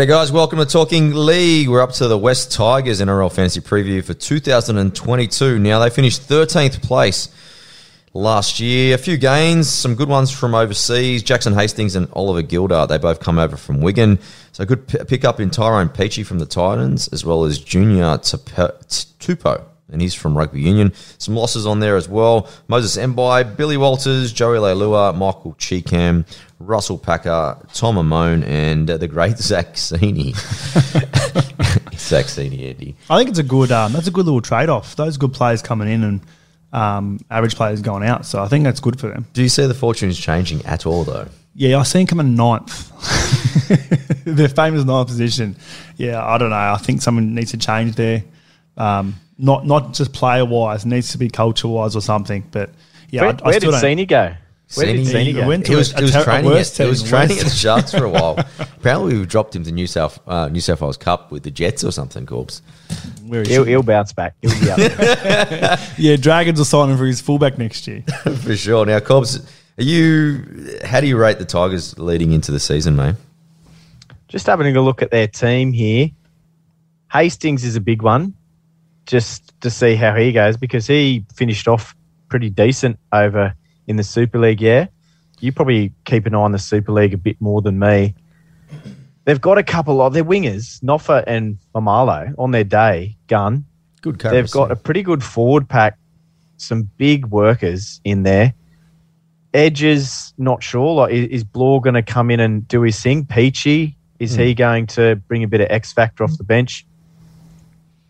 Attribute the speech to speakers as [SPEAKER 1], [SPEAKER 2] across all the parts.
[SPEAKER 1] G'day, guys. Welcome to Talking League. We're up to the West Tigers NRL Fantasy Preview for 2022. Now, they finished 13th place last year. A few gains, some good ones from overseas. Jackson Hastings and Oliver Gildart, they both come over from Wigan. So, good p- pick up in Tyrone Peachey from the Titans, as well as Junior Tupou and he's from Rugby Union. Some losses on there as well. Moses Mbye, Billy Walters, Joey Leilua, Michael Chee-Kam, Russell Packer, Tom Amone, and uh, the great Zach Sini. Zach Sini, Andy.
[SPEAKER 2] I think it's a good. Um, that's a good little trade off. Those good players coming in and um, average players going out. So I think that's good for them.
[SPEAKER 1] Do you see the fortunes changing at all, though?
[SPEAKER 2] Yeah, I see them coming ninth. Their famous ninth position. Yeah, I don't know. I think someone needs to change there. Um, not not just player wise, needs to be culture wise or something. But yeah,
[SPEAKER 3] where,
[SPEAKER 2] I, I
[SPEAKER 3] where
[SPEAKER 2] still
[SPEAKER 3] did
[SPEAKER 2] don't-
[SPEAKER 3] Sini go? Where did
[SPEAKER 1] Sini-
[SPEAKER 3] Sini
[SPEAKER 2] he
[SPEAKER 3] go?
[SPEAKER 2] went to
[SPEAKER 1] He was,
[SPEAKER 2] a-
[SPEAKER 1] he was
[SPEAKER 2] a
[SPEAKER 1] training, at, he was training at the Sharks for a while. Apparently, we dropped him to New South uh, New South Wales Cup with the Jets or something, Corbs.
[SPEAKER 2] Where he
[SPEAKER 3] He'll, he'll bounce back. He'll be up.
[SPEAKER 2] yeah, Dragons will sign him for his fullback next year.
[SPEAKER 1] for sure. Now, Corbs, are you? How do you rate the Tigers leading into the season, mate?
[SPEAKER 3] just having a look at their team here. Hastings is a big one, just to see how he goes because he finished off pretty decent over in the Super League. Yeah, you probably keep an eye on the Super League a bit more than me. They've got a couple of their wingers, Noffa and Maumalo, on their day. Gun.
[SPEAKER 1] Good
[SPEAKER 3] They've got a pretty good forward pack, some big workers in there. Edges, not sure. Like, is, Blore going to come in and do his thing? Peachey, is he hmm. going to bring a bit of X factor off hmm. the bench?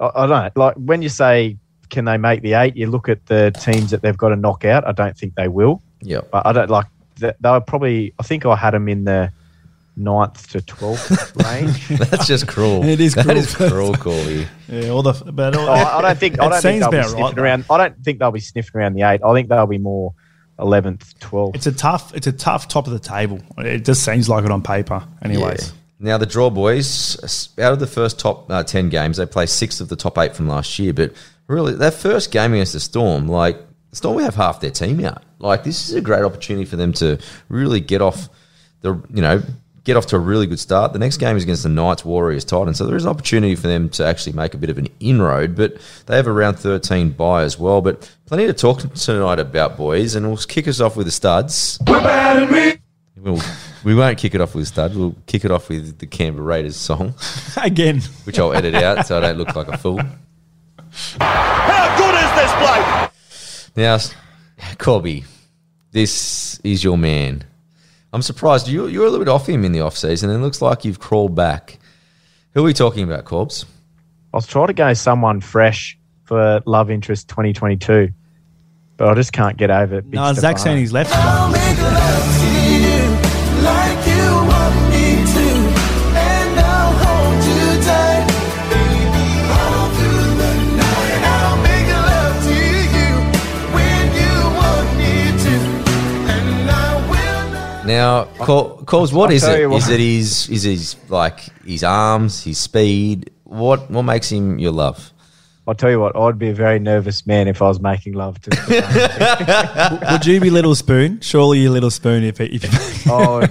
[SPEAKER 3] I, I don't know. Like when you say can they make the eight, you look at the teams that they've got to knock out. I don't think they will.
[SPEAKER 1] yeah.
[SPEAKER 3] But I don't like. They they were probably. I think I had them in the ninth to twelfth range.
[SPEAKER 1] That's just cruel.
[SPEAKER 2] It is
[SPEAKER 1] That
[SPEAKER 2] cruel.
[SPEAKER 1] is cruel, Corby.
[SPEAKER 2] Yeah, all the but all,
[SPEAKER 3] Oh, I I don't think. I
[SPEAKER 2] It
[SPEAKER 3] don't think
[SPEAKER 2] seems
[SPEAKER 3] they'll be
[SPEAKER 2] about
[SPEAKER 3] sniffing
[SPEAKER 2] right, though.
[SPEAKER 3] around. I don't think they'll be sniffing around the eight. I think they'll be more eleventh, twelfth.
[SPEAKER 2] It's a tough. It's a tough top of the table. It just seems like it on paper, anyways.
[SPEAKER 1] Yeah. Now the draw boys, out of the first top uh, ten games, they play six of the top eight from last year. But really, that first game against the Storm, like Storm, we have half their team out. Like this is a great opportunity for them to really get off the, you know, get off to a really good start. The next game is against the Knights, Warriors, Titans. So there is an opportunity for them to actually make a bit of an inroad. But they have around thirteen bye as well. But plenty to talk tonight about, boys, and we'll kick us off with the studs. We'll, we won't kick it off with stud. We'll kick it off with the Canberra Raiders song,
[SPEAKER 2] Again,
[SPEAKER 1] which I'll edit out so I don't look like a fool.
[SPEAKER 4] How good is this bloke?
[SPEAKER 1] Now, s- Corby, this is your man. I'm surprised you, you're a little bit off him in the off season, and it looks like you've crawled back. Who are we talking about, Corbs?
[SPEAKER 3] I was trying to go someone fresh for love interest 2022, but I just can't get over it.
[SPEAKER 2] No, Zach
[SPEAKER 3] Stefano.
[SPEAKER 2] saying he's left.
[SPEAKER 1] Now, Cor- Corbs, what
[SPEAKER 3] I'll
[SPEAKER 1] is it?
[SPEAKER 3] you
[SPEAKER 1] Is
[SPEAKER 3] what.
[SPEAKER 1] it his, is his like his arms, his speed? What what makes him your love?
[SPEAKER 3] I'll tell you what, I'd be a very nervous man if I was making love to
[SPEAKER 2] Would you be Little Spoon? Surely you Little Spoon if, if
[SPEAKER 3] I'd,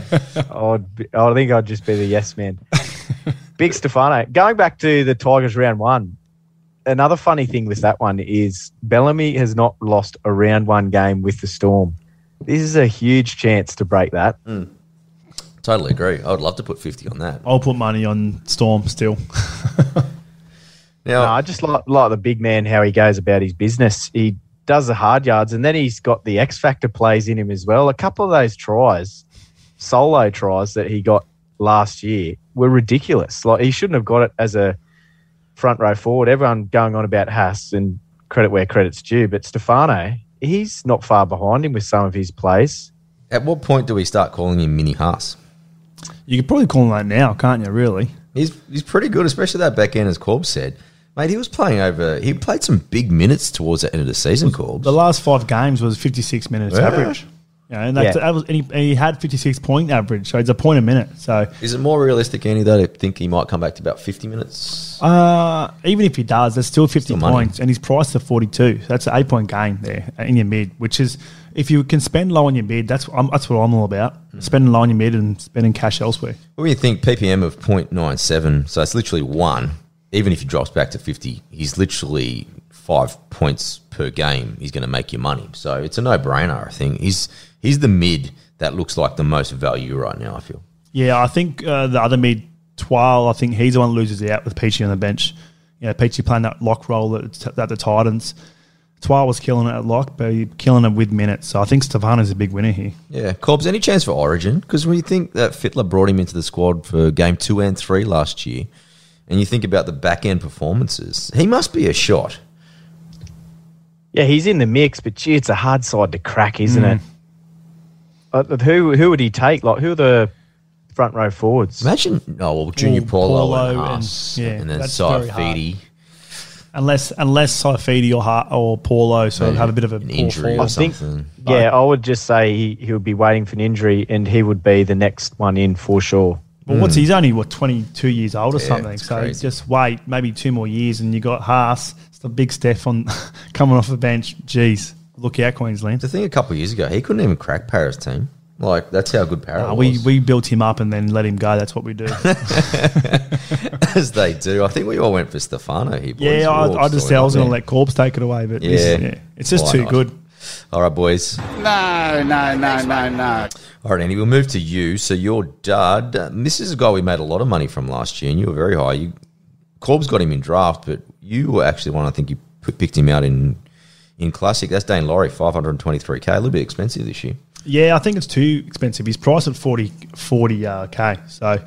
[SPEAKER 3] I'd be, I think I'd just be the yes man. Big Stefano. Going back to the Tigers round one, another funny thing with that one is Bellamy has not lost a round one game with the Storm. This is a huge chance to break that. Mm.
[SPEAKER 1] Totally agree. I would love to put 50 on that.
[SPEAKER 2] I'll put money on Storm still.
[SPEAKER 1] Now,
[SPEAKER 3] No, I just like, like the big man how he goes about his business. He does the hard yards, and then he's got the X factor plays in him as well. A couple of those tries, solo tries that he got last year, were ridiculous. Like he shouldn't have got it as a front row forward. Everyone going on about Haas and credit where credit's due, but Stefano, he's not far behind him with some of his plays.
[SPEAKER 1] At what point do we start calling him Mini Haas?
[SPEAKER 2] You could probably call him that now, can't you? Really?
[SPEAKER 1] He's he's pretty good, especially that back end, as Corb said. Mate, he was playing over. He played some big minutes towards the end of the season, Corbs.
[SPEAKER 2] The last five games was 56 minutes
[SPEAKER 1] Yeah.
[SPEAKER 2] average. You know, and, that's,
[SPEAKER 3] Yeah.
[SPEAKER 2] that was, and, he, and he had 56 point average, so it's a point a minute. So
[SPEAKER 1] Is it more realistic, Andy, though, to think he might come back to about 50 minutes?
[SPEAKER 2] uh, even if he does, there's still 50
[SPEAKER 1] Still
[SPEAKER 2] points, and he's priced at 42. So that's an eight point gain there in your mid, which is if you can spend low on your mid, that's um, that's what I'm all about.
[SPEAKER 1] Hmm.
[SPEAKER 2] Spending low on your mid and spending cash elsewhere.
[SPEAKER 1] What do you think PPM of 0.97, so it's literally one, even if he drops back to 50, he's literally five points per game. He's going to make you money. So it's a no brainer, I think. He's, he's the mid that looks like the most value right now, I feel.
[SPEAKER 2] Yeah, I think uh, the other mid, Twal, I think he's the one that loses out with Peachey on the bench. You know, Peachey playing that lock role at, at the Titans. Twal was killing it at lock, but he killing it with minutes. So I think Stefano's a big winner here.
[SPEAKER 1] Yeah, Corbs, any chance for Origin? Because when you think that Fittler brought him into the squad for game two and three last year, and you think about the back end performances, he must be a shot.
[SPEAKER 3] Yeah, he's in the mix, but gee, it's a hard side to crack, isn't
[SPEAKER 2] Mm.
[SPEAKER 3] it? Uh, who who would he take? Like, who are the front row forwards?
[SPEAKER 1] Imagine, oh, well, Junior
[SPEAKER 2] Well,
[SPEAKER 1] Paulo,
[SPEAKER 2] Paulo
[SPEAKER 1] and
[SPEAKER 2] and-
[SPEAKER 1] Haas, and,
[SPEAKER 2] yeah,
[SPEAKER 1] then
[SPEAKER 2] that's
[SPEAKER 1] Saifiti.
[SPEAKER 2] Unless unless Saifiti or Hart or Paulo sort of have a bit of a
[SPEAKER 1] an injury
[SPEAKER 2] form.
[SPEAKER 1] or
[SPEAKER 3] I think- Yeah, I would just say he, he would be waiting for an injury, and he would be the next one in for sure.
[SPEAKER 2] Well, what's he's only what twenty two years old or
[SPEAKER 1] Yeah,
[SPEAKER 2] something. So
[SPEAKER 1] crazy.
[SPEAKER 2] just wait maybe two more years, and you got Haas. It's the big Steph on coming off the bench. Jeez, look out, Queensland.
[SPEAKER 1] The thing a couple of years ago, he couldn't even crack Paris team. Like that's how good Paris was.
[SPEAKER 2] we we built him up and then let him go. That's what we do.
[SPEAKER 1] as they do. I think we all went for Stefano here. Boys.
[SPEAKER 2] yeah, I, I just said I was going to let Corbs take it away, but this-
[SPEAKER 1] Yeah.
[SPEAKER 2] yeah, it's just
[SPEAKER 1] Why
[SPEAKER 2] too
[SPEAKER 1] not?
[SPEAKER 2] good.
[SPEAKER 1] All right, boys.
[SPEAKER 4] No, no, no, no, no.
[SPEAKER 1] All right, Andy, we'll move to you. So your dad, this is a guy we made a lot of money from last year, and you were very high. You, Corb's got him in draft, but you were actually one I think you picked him out in in classic. That's Daine Laurie, five hundred twenty three k, a little bit expensive this year.
[SPEAKER 2] Yeah, I think it's too expensive. He's priced at 40, 40 uh, k. So uh,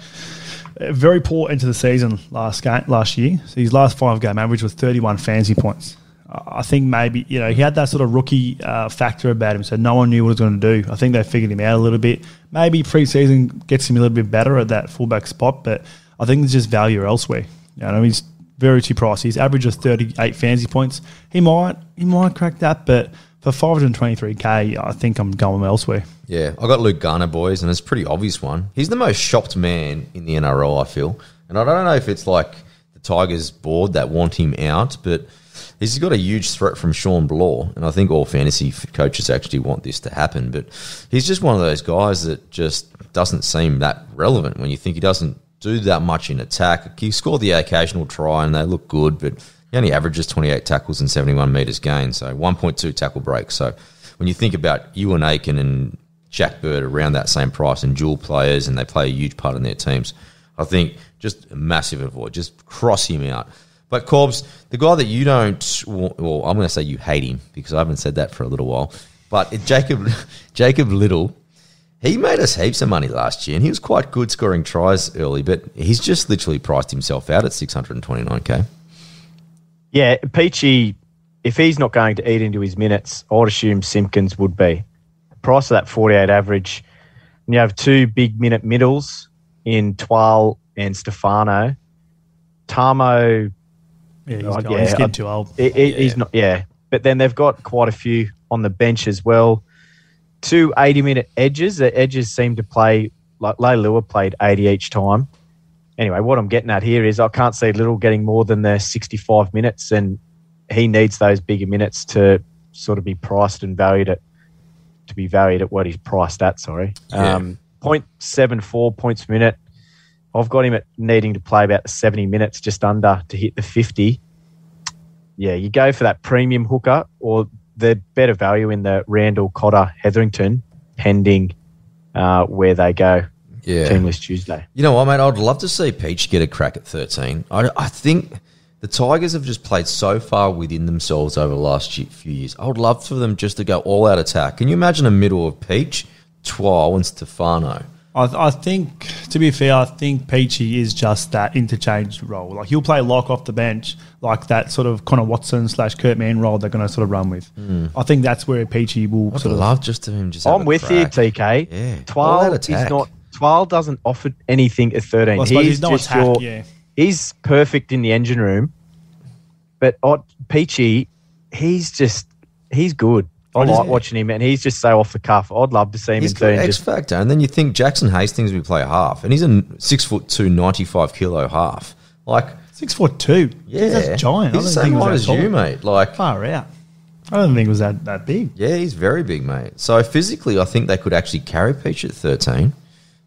[SPEAKER 2] very poor into the season last game last year. So his last five game average was thirty one fantasy points. I I think maybe you know he had that sort of rookie uh, factor about him, so no one knew what he was going to do. I think they figured him out a little bit. Maybe preseason gets him a little bit better at that fullback spot, but I think there's just value elsewhere. You know, he's very cheap price. Average of 38 fantasy points. He might he might crack that, but for 523k, I think I'm going elsewhere.
[SPEAKER 1] Yeah, I got Luke Garner, boys, and it's a pretty obvious one. He's the most shopped man in the NRL, I feel. And I don't know if it's like the Tigers board that want him out, but he's got a huge threat from Shawn Blore. And I think all fantasy coaches actually want this to happen. But he's just one of those guys that just doesn't seem that relevant when you think he doesn't do that much in attack. He scored the occasional try and they look good, but he only averages 28 tackles and 71 metres gained, so 1.2 tackle breaks. So when you think about Euan Aitken and Jack Bird around that same price and dual players, and they play a huge part in their teams, I think just a massive avoid. Just cross him out. But Corbs, the guy that you don't, well, I'm going to say you hate him because I haven't said that for a little while. But Jacob, Jacob Liddle, he made us heaps of money last year, and he was quite good scoring tries early. But he's just literally priced himself out at 629k.
[SPEAKER 3] Yeah, Peachey, if he's not going to eat into his minutes, I would assume Simpkins would be. Price of that 48 average. And you have two big minute middles in Twal and Stefano. Tamou,
[SPEAKER 2] Yeah, he's, uh,
[SPEAKER 3] Oh,
[SPEAKER 2] gone.
[SPEAKER 3] yeah,
[SPEAKER 2] he's getting
[SPEAKER 3] I-
[SPEAKER 2] too old.
[SPEAKER 3] he- he- he's not, yeah. But then they've got quite a few on the bench as well. Two 80 minute edges. The edges seem to play, like Leilua played 80 each time. Anyway, what I'm getting at here is I can't see Liddle getting more than the 65 minutes, and he needs those bigger minutes to sort of be priced and valued at to be valued at what he's priced at. Sorry,
[SPEAKER 1] Yeah.
[SPEAKER 3] um, 0.74 points per minute. I've got him at needing to play about 70 minutes, just under to hit the 50. Yeah, you go for that premium hooker or the better value in the Randall Cotter Hetherington, pending uh, where they go.
[SPEAKER 1] Yeah.
[SPEAKER 3] Teamless Tuesday.
[SPEAKER 1] You know what, mate? I'd love to see Peach get a crack at 13. I, I think the Tigers have just played so far within themselves over the last few years. I would love for them just to go all out attack. Can you imagine a middle of Peach, Twal, and Stefano?
[SPEAKER 2] I, I think, to be fair, I think Peachey is just that interchange role. Like he'll play lock off the bench, like that sort of Connor Watson slash Kurt Mann role they're going to sort of run with. Hmm. I think that's where Peachey will
[SPEAKER 1] I'd
[SPEAKER 2] sort of.
[SPEAKER 1] love just to him just.
[SPEAKER 3] I'm
[SPEAKER 1] a
[SPEAKER 3] with you. TK.
[SPEAKER 1] Yeah. All
[SPEAKER 3] Twal
[SPEAKER 1] that
[SPEAKER 3] is not. Twal doesn't offer anything at 13.
[SPEAKER 2] I suppose
[SPEAKER 3] he's
[SPEAKER 2] he's no
[SPEAKER 3] just
[SPEAKER 2] attack,
[SPEAKER 3] your.
[SPEAKER 2] yeah.
[SPEAKER 3] He's perfect in the engine room, but Ot- Peachey, he's just he's good. I
[SPEAKER 1] What is
[SPEAKER 3] like watching him, and he's just so off the cuff. I'd love to see him
[SPEAKER 1] He's
[SPEAKER 3] in
[SPEAKER 1] got
[SPEAKER 3] thirteen.
[SPEAKER 1] X
[SPEAKER 3] Just
[SPEAKER 1] factor, and then you think Jackson Hastings would play half, and he's a six foot two, 95 kilo half. Like,
[SPEAKER 2] Six foot two.
[SPEAKER 1] yeah,
[SPEAKER 2] that's giant.
[SPEAKER 1] He's the
[SPEAKER 2] I
[SPEAKER 1] same
[SPEAKER 2] don't think
[SPEAKER 1] height as
[SPEAKER 2] was that
[SPEAKER 1] you, mate. Like,
[SPEAKER 2] Far out. I don't think it was that, that big.
[SPEAKER 1] yeah, he's very big, mate. So physically, I think they could actually carry Peach at thirteen.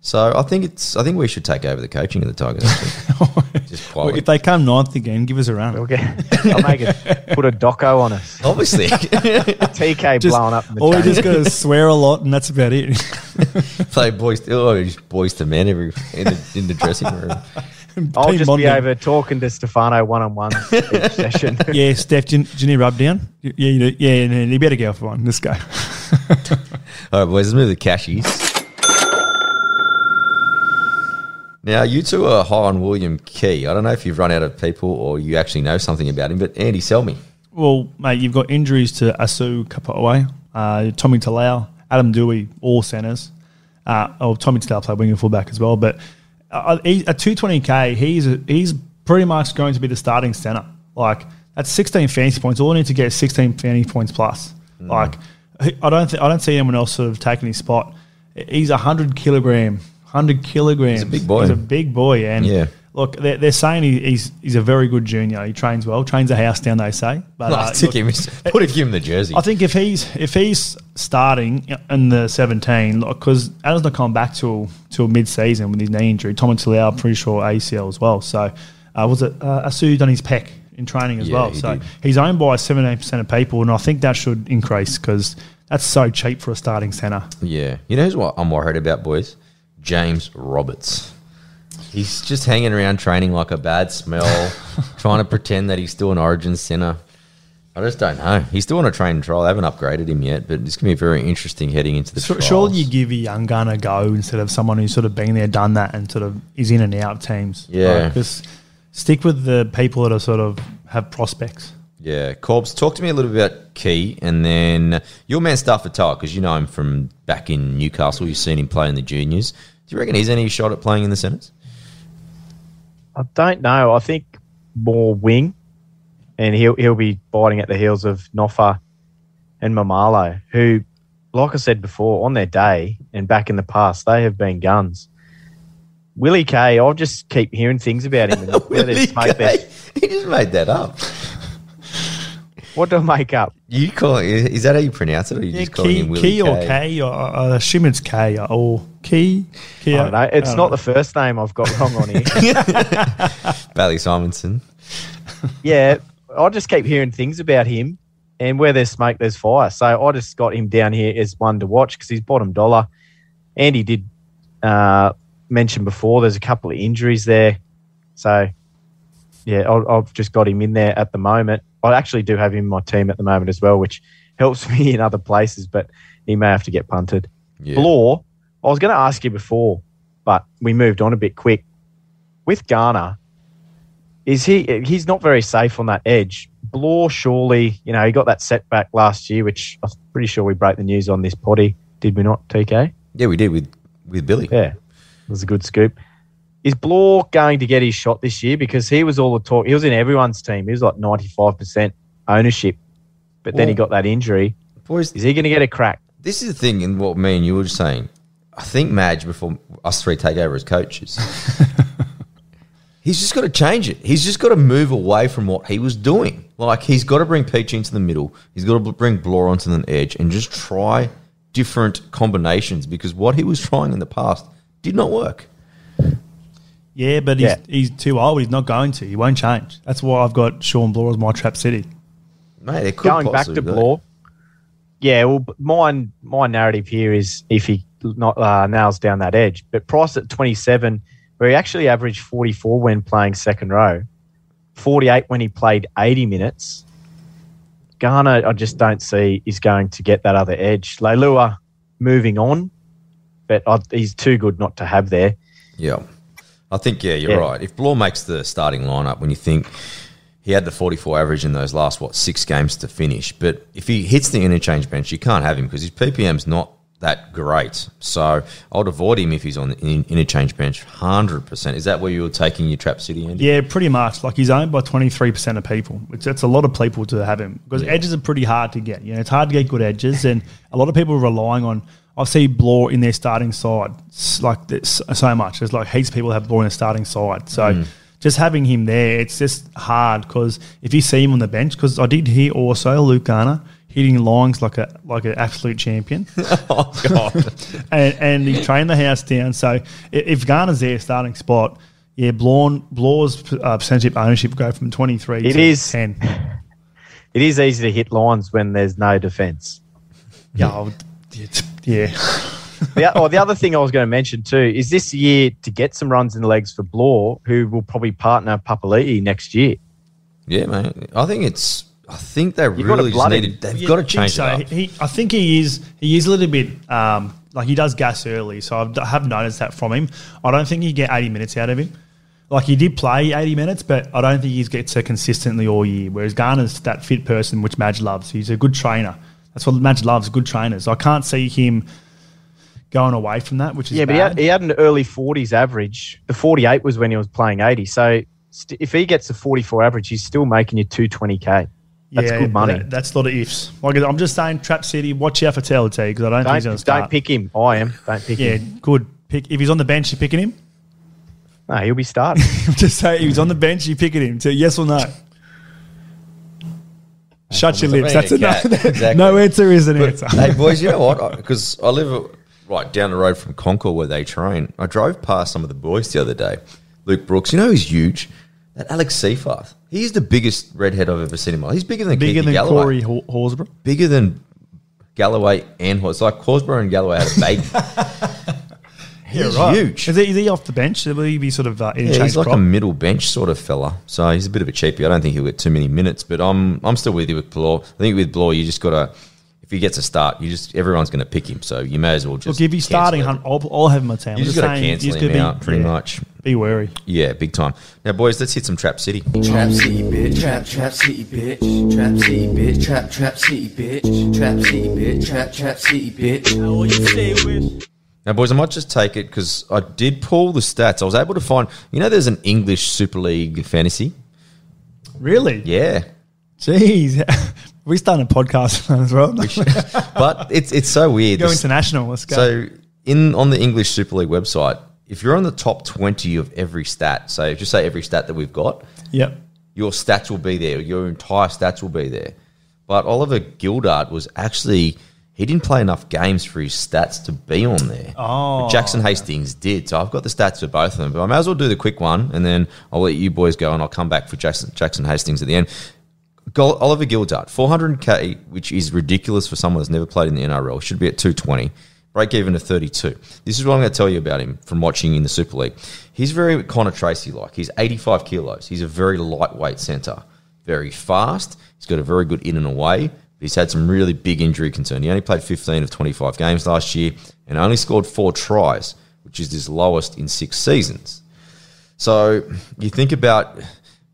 [SPEAKER 1] So I think it's. I think we should take over the coaching of the Tigers. Just
[SPEAKER 2] Well,
[SPEAKER 1] quietly.
[SPEAKER 2] if they come ninth again, give us a run.
[SPEAKER 3] we'll get, I'll make it. Put a doco on us.
[SPEAKER 1] Obviously,
[SPEAKER 3] TK
[SPEAKER 2] Just,
[SPEAKER 3] blowing up in the
[SPEAKER 2] or we just got to swear a lot, and that's about it.
[SPEAKER 1] play boys. To, oh, just boys to men every in the, in the dressing room.
[SPEAKER 3] I'll
[SPEAKER 2] Team
[SPEAKER 3] just
[SPEAKER 2] bonding.
[SPEAKER 3] be over talking to Stefano one on one each session.
[SPEAKER 2] Yeah, Steph, do you, do you need rub down? Yeah, you. Yeah, no, you better go for one. Let's go.
[SPEAKER 1] All right, boys, let's move to cashies. Now, you two are high on William Key. I don't know if you've run out of people or you actually know something about him, but Andy, sell me.
[SPEAKER 2] Well, mate, you've got injuries to Asu Kepaoa, uh, Tommy Talau, Adam Doueihi, all centres. Uh, oh, Tommy Talau played wing and fullback as well. But uh, he, at 220k, he's he's pretty much going to be the starting centre. Like that's 16 fantasy points. All I need to get is 16 fantasy points plus. Like I don't th- I don't see anyone else sort of taking his spot. He's a hundred kilogram, hundred kilograms. He's
[SPEAKER 1] a big boy.
[SPEAKER 2] He's a big boy, and
[SPEAKER 1] Yeah.
[SPEAKER 2] Look, they're, they're saying he, he's he's a very good junior. He trains well, trains a house down. They say, but
[SPEAKER 1] No,
[SPEAKER 2] uh, look,
[SPEAKER 1] him, put it, give him the jersey.
[SPEAKER 2] I think if he's if he's starting in the seventeen, because Adam's not coming back till till mid season with his knee injury. Tom and Talau, I'm pretty sure ACL as well. So uh, was it uh, Asu done his pec in training as
[SPEAKER 1] Yeah,
[SPEAKER 2] well?
[SPEAKER 1] he
[SPEAKER 2] So
[SPEAKER 1] did.
[SPEAKER 2] he's owned by seventeen percent of people, and I think that should increase because that's so cheap for a starting centre.
[SPEAKER 1] yeah. You know who's what I'm worried about, boys? James Roberts. He's just hanging around training like a bad smell, trying to pretend that he's still an origin centre. I just don't know. He's still on a train and trial. I haven't upgraded him yet, but it's going to be very interesting heading into the
[SPEAKER 2] So,
[SPEAKER 1] trials.
[SPEAKER 2] surely you give a young gun a go instead of someone who's sort of been there, done that, and sort of is in and out of teams.
[SPEAKER 1] Yeah.
[SPEAKER 2] Just stick with the people that are sort of have prospects.
[SPEAKER 1] Yeah, Corbs, talk to me a little bit about Key, and then your man Starford because you know him from back in Newcastle. You've seen him play in the juniors. Do you reckon he's any shot at playing in the centres?
[SPEAKER 3] I don't know. I think more wing, and he'll he'll be biting at the heels of Noffa and Maumalo, who, like I said before, on their day and back in the past, they have been guns. Willie K, I'll just keep hearing things about him.
[SPEAKER 1] Willie
[SPEAKER 3] it's smoke
[SPEAKER 1] Kay.
[SPEAKER 3] this-
[SPEAKER 1] He just made that up.
[SPEAKER 3] what do I make up?
[SPEAKER 1] You call is that how you pronounce it, or you
[SPEAKER 2] Yeah,
[SPEAKER 1] just calling
[SPEAKER 2] key,
[SPEAKER 1] him Willie
[SPEAKER 2] key or
[SPEAKER 1] Kay?
[SPEAKER 2] K, or I assume it's K or key. key
[SPEAKER 3] I don't know. It's not the first name I've got wrong on here.
[SPEAKER 1] Bailey Simonsson.
[SPEAKER 3] yeah, I just keep hearing things about him, and where there's smoke, there's fire. So I just got him down here as one to watch because he's bottom dollar. Andy did uh, mention before there's a couple of injuries there, so yeah, I'll, I've just got him in there at the moment. I actually do have him in my team at the moment as well, which helps me in other places, but he may have to get punted.
[SPEAKER 1] Yeah.
[SPEAKER 3] Blore, I was going to ask you before, but we moved on a bit quick. With Garner, is he? He's not very safe on that edge. Blore, surely, you know, he got that setback last year, which I'm pretty sure we broke the news on this potty, did we not, TK?
[SPEAKER 1] Yeah, we did with with Billy.
[SPEAKER 3] Yeah, it was a good scoop. Is Blore going to get his shot this year? Because he was all the talk. He was in everyone's team. He was like 95% ownership, but then he got that injury.
[SPEAKER 1] Boys,
[SPEAKER 3] Is he going to get a crack?
[SPEAKER 1] this is the thing, and what me and you were saying. I think Madge, before us three take over as coaches, he's just got to change it. He's just got to move away from what he was doing. Like he's got to bring Peach into the middle. He's got to bring Blore onto the edge and just try different combinations because what he was trying in the past did not work.
[SPEAKER 2] Yeah, but he's,
[SPEAKER 3] Yeah.
[SPEAKER 2] he's too old. He's not going to. He won't change. That's why I've got Shawn Blore as my trap city.
[SPEAKER 1] Mate, it could
[SPEAKER 3] going back to
[SPEAKER 1] possibly be.
[SPEAKER 3] Blore. Yeah, well, mine my narrative here is if he not uh, nails down that edge, but Price at 27, where he actually averaged 44 when playing second row, 48 when he played 80 minutes. Garner, I just don't see is going to get that other edge. Leilua moving on. but I, he's too good not to have there.
[SPEAKER 1] Yeah. I think, yeah, you're
[SPEAKER 3] Yeah.
[SPEAKER 1] right. If Blore makes the starting lineup, when you think he had the 44 average in those last, what, six games to finish, but if he hits the interchange bench, you can't have him because his PPM's not that great. So I'd avoid him if he's on the in- interchange bench 100%. Is that where you were taking your Trap City, Andy?
[SPEAKER 2] Yeah, pretty much. Like he's owned by twenty three percent of people, which that's a lot of people to have him because edges are pretty hard to get. You know, it's hard to get good edges, and a lot of people are relying on. I see Blore in their starting side like this so much. There's like heaps of people have Blore in their starting side, so.
[SPEAKER 1] Mm.
[SPEAKER 2] Just having him there, it's just hard because if you see him on the bench, because I did hear also Luke Garner hitting lines like a like an absolute champion.
[SPEAKER 1] oh, God.
[SPEAKER 2] and, and he trained the house down. So if Garner's there starting spot, yeah, Blore, Blore's uh, percentage ownership go from 23
[SPEAKER 3] It
[SPEAKER 2] to
[SPEAKER 3] is.
[SPEAKER 2] 10.
[SPEAKER 3] It is easy to hit lines when there's no defence.
[SPEAKER 2] Yeah, I would- it's- yeah.
[SPEAKER 3] The, oh, the other thing I was going to mention too is this year to get some runs in the legs for Blore, who will probably partner Papali'i next year.
[SPEAKER 1] yeah, man. I think it's. I think they
[SPEAKER 3] gotta
[SPEAKER 1] really just
[SPEAKER 3] blood him.
[SPEAKER 1] needed. They've
[SPEAKER 2] Yeah,
[SPEAKER 1] got
[SPEAKER 2] I
[SPEAKER 1] to
[SPEAKER 2] think
[SPEAKER 1] change
[SPEAKER 2] so.
[SPEAKER 1] it up.
[SPEAKER 2] He, I think he is. He is a little bit um, like he does gas early. So I've, I have noticed that from him. I don't think you get 80 minutes out of him. Like he did play 80 minutes, but I don't think he gets to consistently all year. Whereas Garner's that fit person, which Madge loves. He's a good trainer. That's what Madge loves, good trainers. I can't see him going away from that, which is
[SPEAKER 3] Yeah, but he had, he had an early 40s average. The 48 was when he was playing 80. So st- if he gets a 44 average, he's still making you 220k. That's good money.
[SPEAKER 2] that- that's a lot of ifs. Like I'm just saying, Trap City, watch out for TLT because I don't, think he's going
[SPEAKER 3] Don't,
[SPEAKER 2] to start.
[SPEAKER 3] don't pick him. I am. Don't pick
[SPEAKER 2] Yeah,
[SPEAKER 3] him.
[SPEAKER 2] Yeah, good pick. If he's on the bench, you're picking him.
[SPEAKER 3] No, he'll be starting.
[SPEAKER 2] just say he was on the bench, you picking him. So yes or no. Shut your lips. That's a no.
[SPEAKER 1] exactly.
[SPEAKER 2] No answer is an
[SPEAKER 1] But,
[SPEAKER 2] answer.
[SPEAKER 1] hey, boys, you know what? Because I live right down the road from Concord where they train. I drove past some of the boys the other day. Luke Brooks, you know he's huge. That Alex Seyfarth, he's the biggest redhead I've ever seen in my life. He's bigger than
[SPEAKER 2] Bigger
[SPEAKER 1] Keithy
[SPEAKER 2] than
[SPEAKER 1] Galloway.
[SPEAKER 2] Corey Hor- Horsburgh.
[SPEAKER 1] Bigger than Galloway and Hors. It's like Horsburgh and Galloway had a baby. he's huge.
[SPEAKER 2] Is he, is he off the bench? Will he be sort of uh,
[SPEAKER 1] Yeah, he's like
[SPEAKER 2] prop?
[SPEAKER 1] a middle bench sort of fella. So he's a bit of a cheapie. I don't think he'll get too many minutes, but I'm I'm still with you with Blore. I think with Blore, you just got to if he gets a start, you just everyone's going to pick him. So you may as well just
[SPEAKER 2] Look, if he's starting,
[SPEAKER 1] it.
[SPEAKER 2] I'll, I'll have him on town.
[SPEAKER 1] You
[SPEAKER 2] I'm
[SPEAKER 1] just got to
[SPEAKER 2] saying,
[SPEAKER 1] cancel
[SPEAKER 2] he's
[SPEAKER 1] him
[SPEAKER 2] gonna
[SPEAKER 1] out, pretty
[SPEAKER 2] yeah,
[SPEAKER 1] much.
[SPEAKER 2] Be wary.
[SPEAKER 1] Yeah, big time. Now, boys, let's hit some Trap City.
[SPEAKER 5] Trap City, bitch. Trap, trap city, bitch. Trap city, bitch. Trap, trap city, bitch. Trap city, bitch. Trap, trap city, bitch.
[SPEAKER 1] Now, boys, I might just take it because I did pull the stats. I was able to find, you know, there's an English Super League fantasy.
[SPEAKER 2] Really?
[SPEAKER 1] Yeah,
[SPEAKER 2] Jeez. we started a podcast as well.
[SPEAKER 1] but it's it's so weird.
[SPEAKER 2] Go international. Let's go.
[SPEAKER 1] So in on the English Super League website, if you're on the top 20 of every stat, so just say every stat that we've got,
[SPEAKER 2] yep.
[SPEAKER 1] your stats will be there. Your entire stats will be there. But Oliver Gildart was actually he didn't play enough games for his stats to be on there.
[SPEAKER 2] Oh,
[SPEAKER 1] But Jackson Hastings did. So I've got the stats for both of them. But I may as well do the quick one and then I'll let you boys go and I'll come back for Jackson Jackson Hastings at the end. Oliver Gildart, 400k, which is ridiculous for someone that's never played in the NRL, should be at 220. Break even to 32. This is what I'm going to tell you about him from watching in the Super League. He's very Connor Tracey like. He's 85 kilos. He's a very lightweight centre. Very fast. He's got a very good in and away. He's had some really big injury concern. He only played 15 of 25 games last year and only scored four tries, which is his lowest in six seasons. So you think about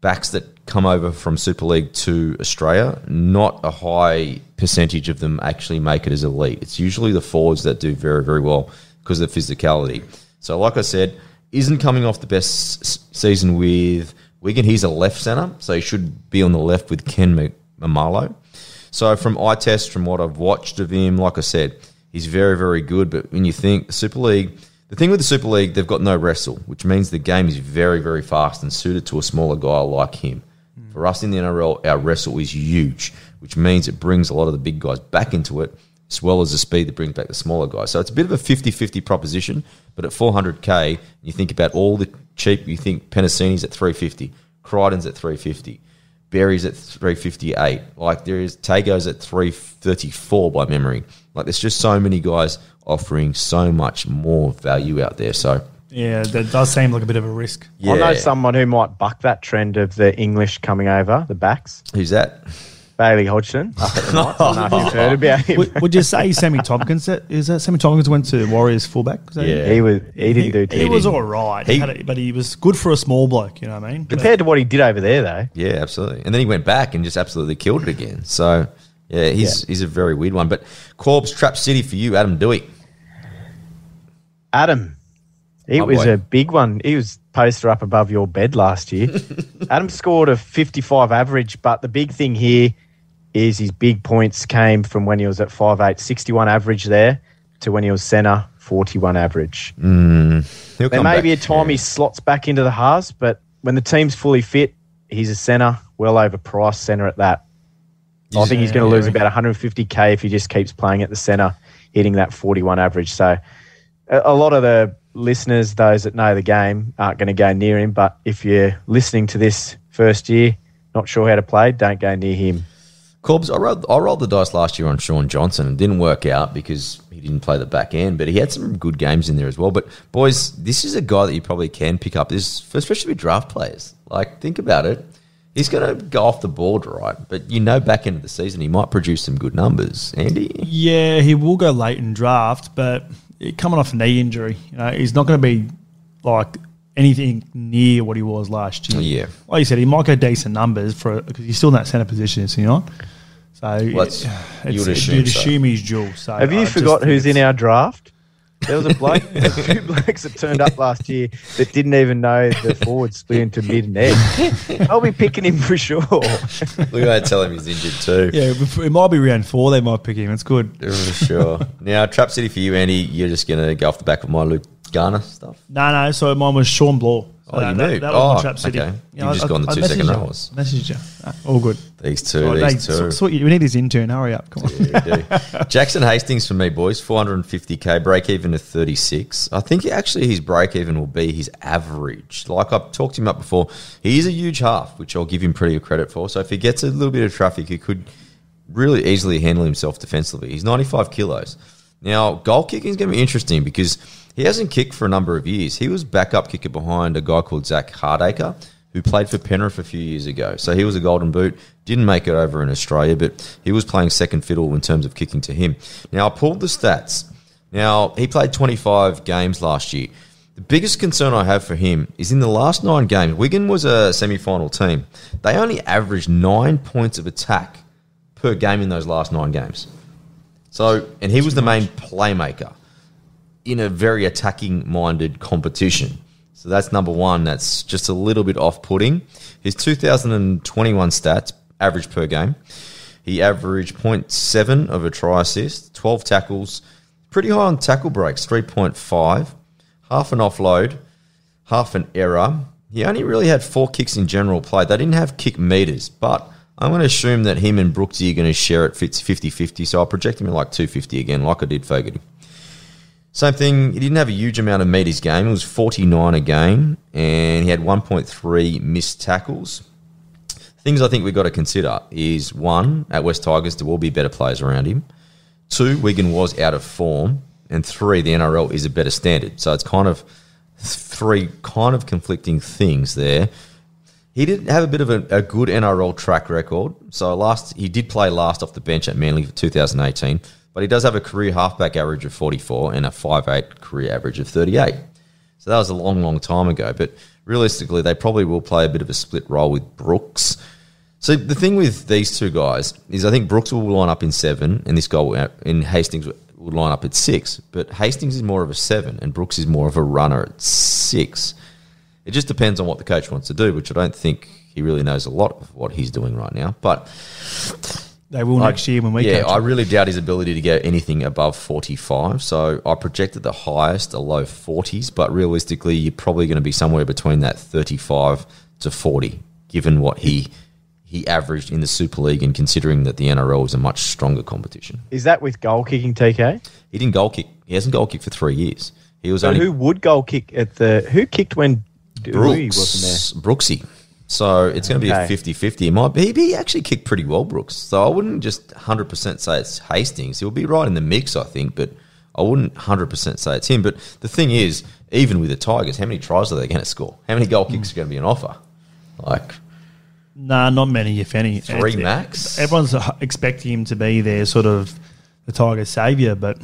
[SPEAKER 1] backs that come over from Super League to Australia, not a high percentage of them actually make it as elite. It's usually the forwards that do very, very well because of the physicality. So, like I said, isn't coming off the best season with Wigan. He's a left centre, so he should be on the left with Ken Ma- Maumalo. So, from eye test, from what I've watched of him, like I said, he's very, very good. But when you think Super League, the thing with the Super League, they've got no wrestle, which means the game is very, very fast and suited to a smaller guy like him. For us in the NRL, our wrestle is huge, which means it brings a lot of the big guys back into it, as well as the speed that brings back the smaller guys. So it's a bit of a 50 50 proposition, but at 400k, you think about all the cheap, you think Penasini's at 350, Crichton's at 350. Berry's at 358. Like there is Tago's at 334 by memory. Like there's just so many guys offering so much more value out there. So
[SPEAKER 2] Yeah, that does seem like a bit of a risk.
[SPEAKER 1] yeah,
[SPEAKER 3] I know someone who might buck that trend of the English coming over, the backs.
[SPEAKER 1] who's that?
[SPEAKER 3] Bailey Hodgson up at the Knights. I don't know if you've heard about him.
[SPEAKER 2] would, would you say Sammy Tomkins? Is that Sammy Tomkins went to Warriors fullback? Was that
[SPEAKER 1] Yeah.
[SPEAKER 3] He was. He didn't do
[SPEAKER 2] He
[SPEAKER 3] too
[SPEAKER 2] was all right, he
[SPEAKER 1] He-
[SPEAKER 2] had a, but he was good for a small bloke. You know what I mean?
[SPEAKER 3] compared to what he did over there, though.
[SPEAKER 1] Yeah, absolutely. And then he went back and just absolutely killed it again. So yeah, he's
[SPEAKER 3] Yeah.
[SPEAKER 1] he's a very weird one. But Corbs Trap City for you, Adam Doueihi.
[SPEAKER 3] Adam, it
[SPEAKER 1] My
[SPEAKER 3] was
[SPEAKER 1] boy.
[SPEAKER 3] a big one. He was poster up above your bed last year. Adam scored a 55 average, but the big thing here is his big points came from when he was at 5'8", 61 average there to when he was centre, 41 average.
[SPEAKER 1] Mm, he'll
[SPEAKER 3] There may
[SPEAKER 1] back.
[SPEAKER 3] be a time he slots back into the halves, but when the team's fully fit, he's a centre, well overpriced centre at that. I think he's going to lose about 150k if he just keeps playing at the centre, hitting that 41 average. So a, a lot of the listeners, those that know the game, aren't going to go near him. But if you're listening to this first year, not sure how to play, don't go near him.
[SPEAKER 1] Corbs, I rolled, I rolled the dice last year on Shaun Johnson and didn't work out because he didn't play the back end, but he had some good games in there as well. But boys, this is a guy that you probably can pick up. This, especially with draft players. Like, think about it. He's going to go off the board, right? But you know, back end of the season, he might produce some good numbers. Andy,
[SPEAKER 2] Yeah, he will go late in draft, but coming off a knee injury, you know, he's not going to be like anything near what he was last year.
[SPEAKER 1] Yeah.
[SPEAKER 2] like you said, he might go decent numbers for because he's still in that centre position, is he not? So
[SPEAKER 1] Well, that's-
[SPEAKER 2] it's-
[SPEAKER 1] you would assume
[SPEAKER 2] you'd
[SPEAKER 1] so.
[SPEAKER 2] assume he's dual. So
[SPEAKER 3] Have you
[SPEAKER 2] I
[SPEAKER 3] forgot
[SPEAKER 2] think
[SPEAKER 3] who's in our draft? There was a bloke, a few blokes that turned up last year that didn't even know the forward split into mid and edge. I'll be picking him for sure.
[SPEAKER 1] we might tell him he's injured too.
[SPEAKER 2] Yeah, it might be round four. They might pick him. It's good.
[SPEAKER 1] For sure. now, Trap City for you, Andy, you're just going to go off the back of my Luke Garner stuff.
[SPEAKER 2] No, no. So mine was Shawn Blore. So
[SPEAKER 1] Oh, you
[SPEAKER 2] that,
[SPEAKER 1] moved.
[SPEAKER 2] that was my
[SPEAKER 1] Oh,
[SPEAKER 2] trap city.
[SPEAKER 1] okay. You've just gone the two
[SPEAKER 2] messaged
[SPEAKER 1] second
[SPEAKER 2] you.
[SPEAKER 1] rows.
[SPEAKER 2] Messaged you. All good.
[SPEAKER 1] These two,
[SPEAKER 2] Oh,
[SPEAKER 1] these two.
[SPEAKER 2] sort you. We need his intern. Hurry up. Come on.
[SPEAKER 1] Yeah. Jackson Hastings for me, boys. 450k, break even to 36. I think actually his break even will be his average. Like I've talked him up before, he is a huge half, which I'll give him pretty good credit for. So if he gets a little bit of traffic, he could really easily handle himself defensively. He's 95 kilos. Now, goal kicking is going to be interesting because he hasn't kicked for a number of years. He was backup kicker behind a guy called Zak Hardaker, who played for Penrith a few years ago. So he was a golden boot, didn't make it over in Australia, but he was playing second fiddle in terms of kicking to him. Now, I pulled the stats. Now, he played 25 games last year. The biggest concern I have for him is in the last nine games, Wigan was a semi final team. They only averaged nine points of attack per game in those last nine games. So, and he was the main playmaker in a very attacking minded competition. So that's number one. That's just a little bit off putting. His 2021 stats, average per game, he averaged 0.7 of a try assist, 12 tackles, pretty high on tackle breaks, 3.5, half an offload, half an error. He only really had four kicks in general play. They didn't have kick meters, but I'm going to assume that him and Brooksy are going to share it 50 50. So I'll project him at like 250 again, like I did Fogarty. Same thing, he didn't have a huge amount of meters game. It was 49 a game, and he had 1.3 missed tackles. Things I think we've got to consider is one, at West Tigers, there will be better players around him. Two, Wigan was out of form. And three, the NRL is a better standard. So it's kind of three kind of conflicting things there. He didn't have a bit of a, a good NRL track record. So last he did play last off the bench at Manly for 2018, but he does have a career halfback average of 44 and a 5'8 career average of 38. So that was a long, long time ago. But realistically, they probably will play a bit of a split role with Brooks. So the thing with these two guys is, I think Brooks will line up in seven, and this guy in Hastings will line up at six. But Hastings is more of a seven, and Brooks is more of a runner at six. It just depends on what the coach wants to do, which I don't think he really knows a lot of what he's doing right now. But
[SPEAKER 2] They will next year when we
[SPEAKER 1] yeah,
[SPEAKER 2] catch
[SPEAKER 1] I really doubt his ability to get anything above 45. So I projected the highest, a low 40s, but realistically, you're probably going to be somewhere between that 35 to 40, given what he he averaged in the Super League and considering that the NRL is a much stronger competition.
[SPEAKER 3] Is that with goal kicking, TK?
[SPEAKER 1] He didn't goal kick. He hasn't goal kicked for three years. He was
[SPEAKER 3] So
[SPEAKER 1] only
[SPEAKER 3] who would goal kick at the? Who kicked when Doueihi
[SPEAKER 1] Brooks,
[SPEAKER 3] wasn't
[SPEAKER 1] Brooksy. So it's going to be a
[SPEAKER 3] Okay.
[SPEAKER 1] 50 50. It might be. He actually kicked pretty well, Brooks. So I wouldn't just 100% say it's Hastings. He'll be right in the mix, I think, but I wouldn't 100% say it's him. But the thing is, even with the Tigers, how many tries are they going to score? How many goal kicks are going to be an offer? Like,
[SPEAKER 2] Nah, not many, if any.
[SPEAKER 1] Three
[SPEAKER 2] It's-
[SPEAKER 1] max?
[SPEAKER 2] Everyone's expecting him to be there, sort of the Tigers' saviour, but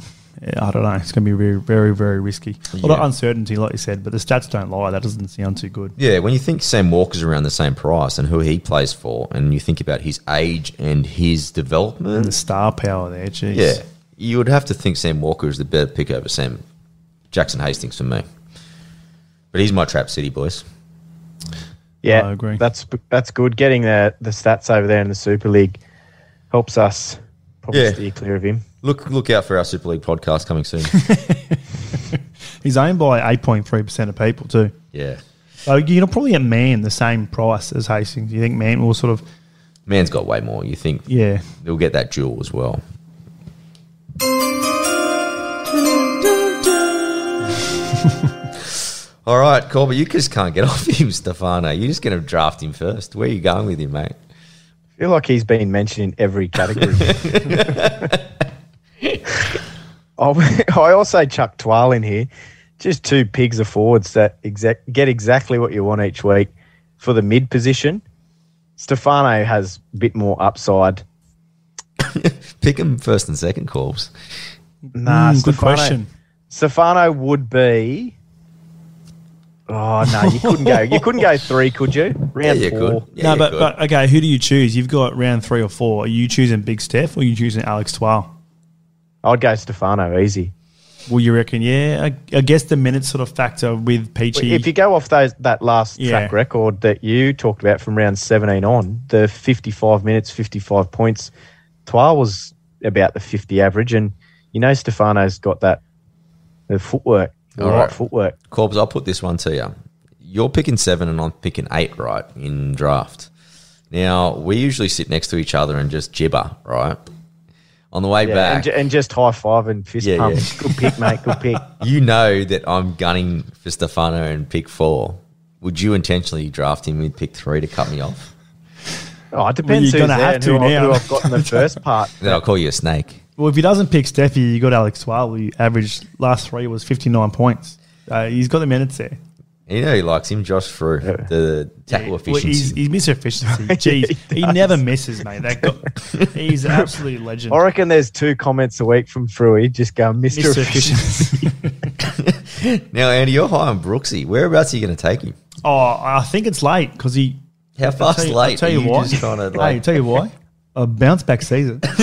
[SPEAKER 2] I don't know. It's going to be very, very, very risky. A lot of uncertainty, like you said, but the stats don't lie. That doesn't sound too good.
[SPEAKER 1] Yeah, when you think Sam Walker's around the same price and who he plays for, and you think about his age and his development,
[SPEAKER 2] And the star power there, geez.
[SPEAKER 1] yeah, you would have to think Sam Walker is the better pick over Sam Jackson Hastings for me. But he's my trap city, boys.
[SPEAKER 3] Yeah,
[SPEAKER 2] I agree.
[SPEAKER 3] That's that's good. Getting the the stats over there in the Super League helps us probably
[SPEAKER 1] Yeah.
[SPEAKER 3] steer clear of him.
[SPEAKER 1] Look, look out for our Super League podcast coming soon.
[SPEAKER 2] He's owned by 8.3% of people, too.
[SPEAKER 1] yeah,
[SPEAKER 2] So you'll probably a Man the same price as Hastings. You think Man will sort of,
[SPEAKER 1] man's got way more. You think
[SPEAKER 2] yeah.
[SPEAKER 1] he'll get that jewel as well? All right, Colby, you just can't get off him, Stefano. You're just going to draft him first. Where are you going with him, mate?
[SPEAKER 3] I feel like he's been mentioned in every category. I'll- also chuck Twal in here. Just two pigs of forwards that exact, get exactly what you want each week for the mid position. Stefano has a bit more upside.
[SPEAKER 1] Pick him first and second, Corbs.
[SPEAKER 3] Nah,
[SPEAKER 2] Mm, good question.
[SPEAKER 3] Stefano would be. Oh no, you couldn't go. You couldn't go three, could you? Round
[SPEAKER 1] yeah, you
[SPEAKER 3] four.
[SPEAKER 1] could. Yeah,
[SPEAKER 2] no,
[SPEAKER 1] you
[SPEAKER 2] but,
[SPEAKER 1] could.
[SPEAKER 2] but okay, who do you choose? You've got round three or four. Are you choosing Big Steph or are you choosing Alex Twal?
[SPEAKER 3] I'd go Stefano easy.
[SPEAKER 2] Well, you reckon? Yeah, I, I guess the minutes sort of factor with Peachey.
[SPEAKER 3] If you go off those that last
[SPEAKER 2] Yeah.
[SPEAKER 3] track record that you talked about from round 17 on, the 55 minutes, 55 points, Twal was about the 50 average, and you know Stefano's got that the footwork, the
[SPEAKER 1] All
[SPEAKER 3] right
[SPEAKER 1] right.
[SPEAKER 3] footwork.
[SPEAKER 1] Corbs, I'll put this one to you. You're picking seven and I'm picking eight, right, in draft. Now, we usually sit next to each other and just gibber, right? On the way
[SPEAKER 3] Yeah,
[SPEAKER 1] back,
[SPEAKER 3] and, ju- and just high five and fist
[SPEAKER 1] Yeah,
[SPEAKER 3] pump.
[SPEAKER 1] yeah.
[SPEAKER 3] Good pick, mate. Good pick.
[SPEAKER 1] you know that I'm gunning for Stefano and pick four. Would you intentionally draft him with pick three to cut me off?
[SPEAKER 3] Oh, it depends
[SPEAKER 2] you're
[SPEAKER 3] who's
[SPEAKER 2] gonna
[SPEAKER 3] there
[SPEAKER 2] have
[SPEAKER 3] and
[SPEAKER 2] to
[SPEAKER 3] who, I, who I've got in the first part.
[SPEAKER 1] Then I'll call you a snake.
[SPEAKER 2] well, if he doesn't pick Steffi, you got Alex Twal. who averaged last three was fifty nine points. Uh, he's got the minutes there.
[SPEAKER 1] You know he likes him, Josh, for the tackle
[SPEAKER 2] Well,
[SPEAKER 1] efficiency.
[SPEAKER 2] he's, he's Mr. Efficiency. Jeez, he, never misses, mate. That guy, he's an absolute legend.
[SPEAKER 3] I reckon there's two comments a week from Fruey just going, Mr.
[SPEAKER 2] Mr.
[SPEAKER 3] Efficiency.
[SPEAKER 2] Efficiency.
[SPEAKER 1] now, Andy, you're high on Brooksy. Whereabouts are you going to take him?
[SPEAKER 2] oh, I think it's late because he.
[SPEAKER 1] How
[SPEAKER 2] I'll
[SPEAKER 1] fast
[SPEAKER 2] you,
[SPEAKER 1] late?
[SPEAKER 2] I'll tell you,
[SPEAKER 1] you
[SPEAKER 2] why.
[SPEAKER 1] just
[SPEAKER 2] hey, tell you why. A bounce back season,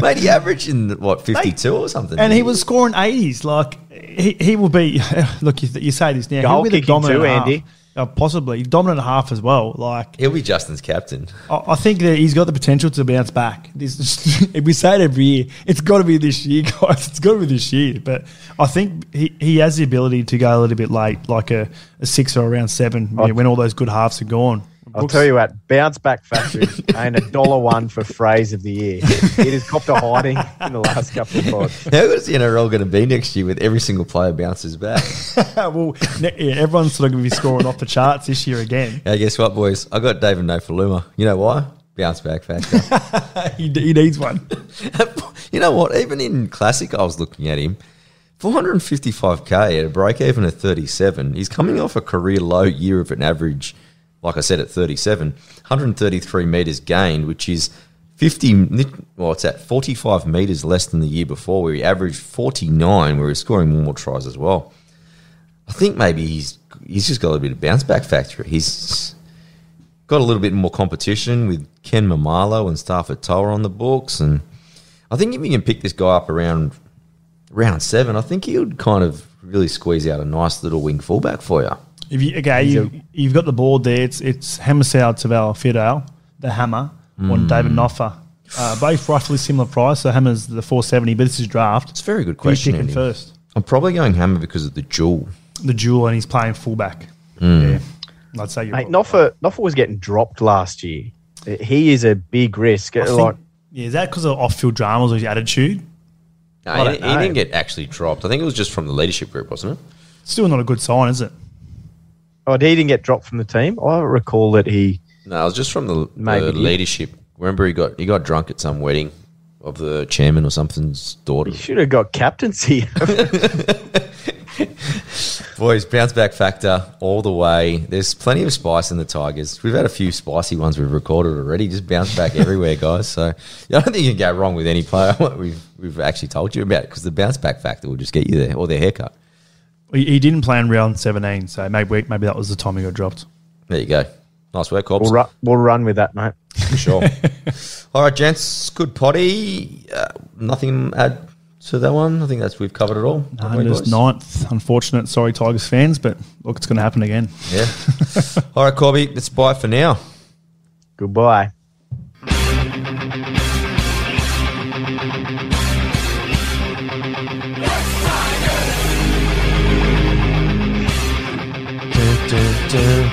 [SPEAKER 1] Mate, he averaged in, what, 52 or something?
[SPEAKER 2] and he was scoring eighties. Like he, he will be. Look, you, you say this now.
[SPEAKER 3] Goal
[SPEAKER 2] he'll be the dominant
[SPEAKER 3] too,
[SPEAKER 2] half.
[SPEAKER 3] Andy.
[SPEAKER 2] Uh, possibly dominant half as well. Like
[SPEAKER 1] He'll be Justin's captain.
[SPEAKER 2] I I think that he's got the potential to bounce back. This, if we say it every year, it's got to be this year, guys. It's got to be this year. But I think he, he has the ability to go a little bit late, like a, a six or around seven,
[SPEAKER 3] I'll-
[SPEAKER 2] when all those good halves are gone.
[SPEAKER 3] I'll
[SPEAKER 2] Brooks-
[SPEAKER 3] tell you what, bounce back factory ain't a dollar one for phrase of the year. It has copped a hiding in the last couple of pods.
[SPEAKER 1] How good is the NRL going to be next year with every single player bounces back?
[SPEAKER 2] well, yeah, everyone's sort of going to be scoring off the charts this year again.
[SPEAKER 1] hey, guess what, boys? I got David Nofoaluma. You know why? Bounce back factor.
[SPEAKER 2] he, he needs one.
[SPEAKER 1] you know what? Even in Classic, I was looking at him. 455k at a break even at 37. He's coming off a career low year of an average, like I said, at 37. 133 metres gained, which is 50, well, it's at 45 metres less than the year before, where he averaged 49, where he's scoring more tries as well. I think maybe he's he's just got a little bit of bounce back factor. He's got a little bit more competition with Ken Maumalo and Starford To'a on the books, and I think if you can pick this guy up around round seven, I think he would kind of really squeeze out a nice little wing fullback for you.
[SPEAKER 2] If you, okay, you, you've got the board there. It's it's Hamiso Tabuai-Fidow, the Hammer, on David Noffa. Uh, both roughly similar price. So Hammer's the 470, but this is draft.
[SPEAKER 1] It's a very good
[SPEAKER 2] Who you
[SPEAKER 1] question.
[SPEAKER 2] picking
[SPEAKER 1] Andy.
[SPEAKER 2] first?
[SPEAKER 1] I'm probably going Hammer because of the jewel.
[SPEAKER 2] The jewel, and he's playing fullback. Yeah, I'd say you're
[SPEAKER 3] Mate,
[SPEAKER 2] probably
[SPEAKER 3] Noffa, Noffa was getting dropped last year. He is a big risk.
[SPEAKER 2] I think-
[SPEAKER 3] Like,
[SPEAKER 2] yeah, is that because of off-field dramas or his attitude?
[SPEAKER 1] No, he, he didn't get actually dropped. I think it was just from the leadership group, wasn't it?
[SPEAKER 2] Still not a good sign, is it?
[SPEAKER 3] Oh, he didn't get dropped from the team. I recall that he.
[SPEAKER 1] No, it was just from the, the leadership. Remember, he got he got drunk at some wedding of the chairman or something's daughter.
[SPEAKER 3] He should have got captaincy.
[SPEAKER 1] Boys, bounce back factor all the way. There's plenty of spice in the Tigers. We've had a few spicy ones we've recorded already. Just bounce back everywhere, guys. So I don't think you can go wrong with any player what we've we've actually told you about because the bounce back factor will just get you there or their haircut.
[SPEAKER 2] He, he didn't play in round 17, so maybe maybe that was the time he got dropped.
[SPEAKER 1] There you go. Nice work, Cobbs.
[SPEAKER 3] We'll, ru- we'll run with that, mate.
[SPEAKER 1] For sure. All right, gents. Good potty. Uh, nothing add to that one. I think that's we've covered it all. haven't we,
[SPEAKER 2] Just
[SPEAKER 1] boys?
[SPEAKER 2] ninth. Unfortunate. Sorry, Tigers fans, but look, it's going to happen again.
[SPEAKER 1] Yeah. all right, Corby. It's bye for now.
[SPEAKER 3] Goodbye.
[SPEAKER 1] Dun.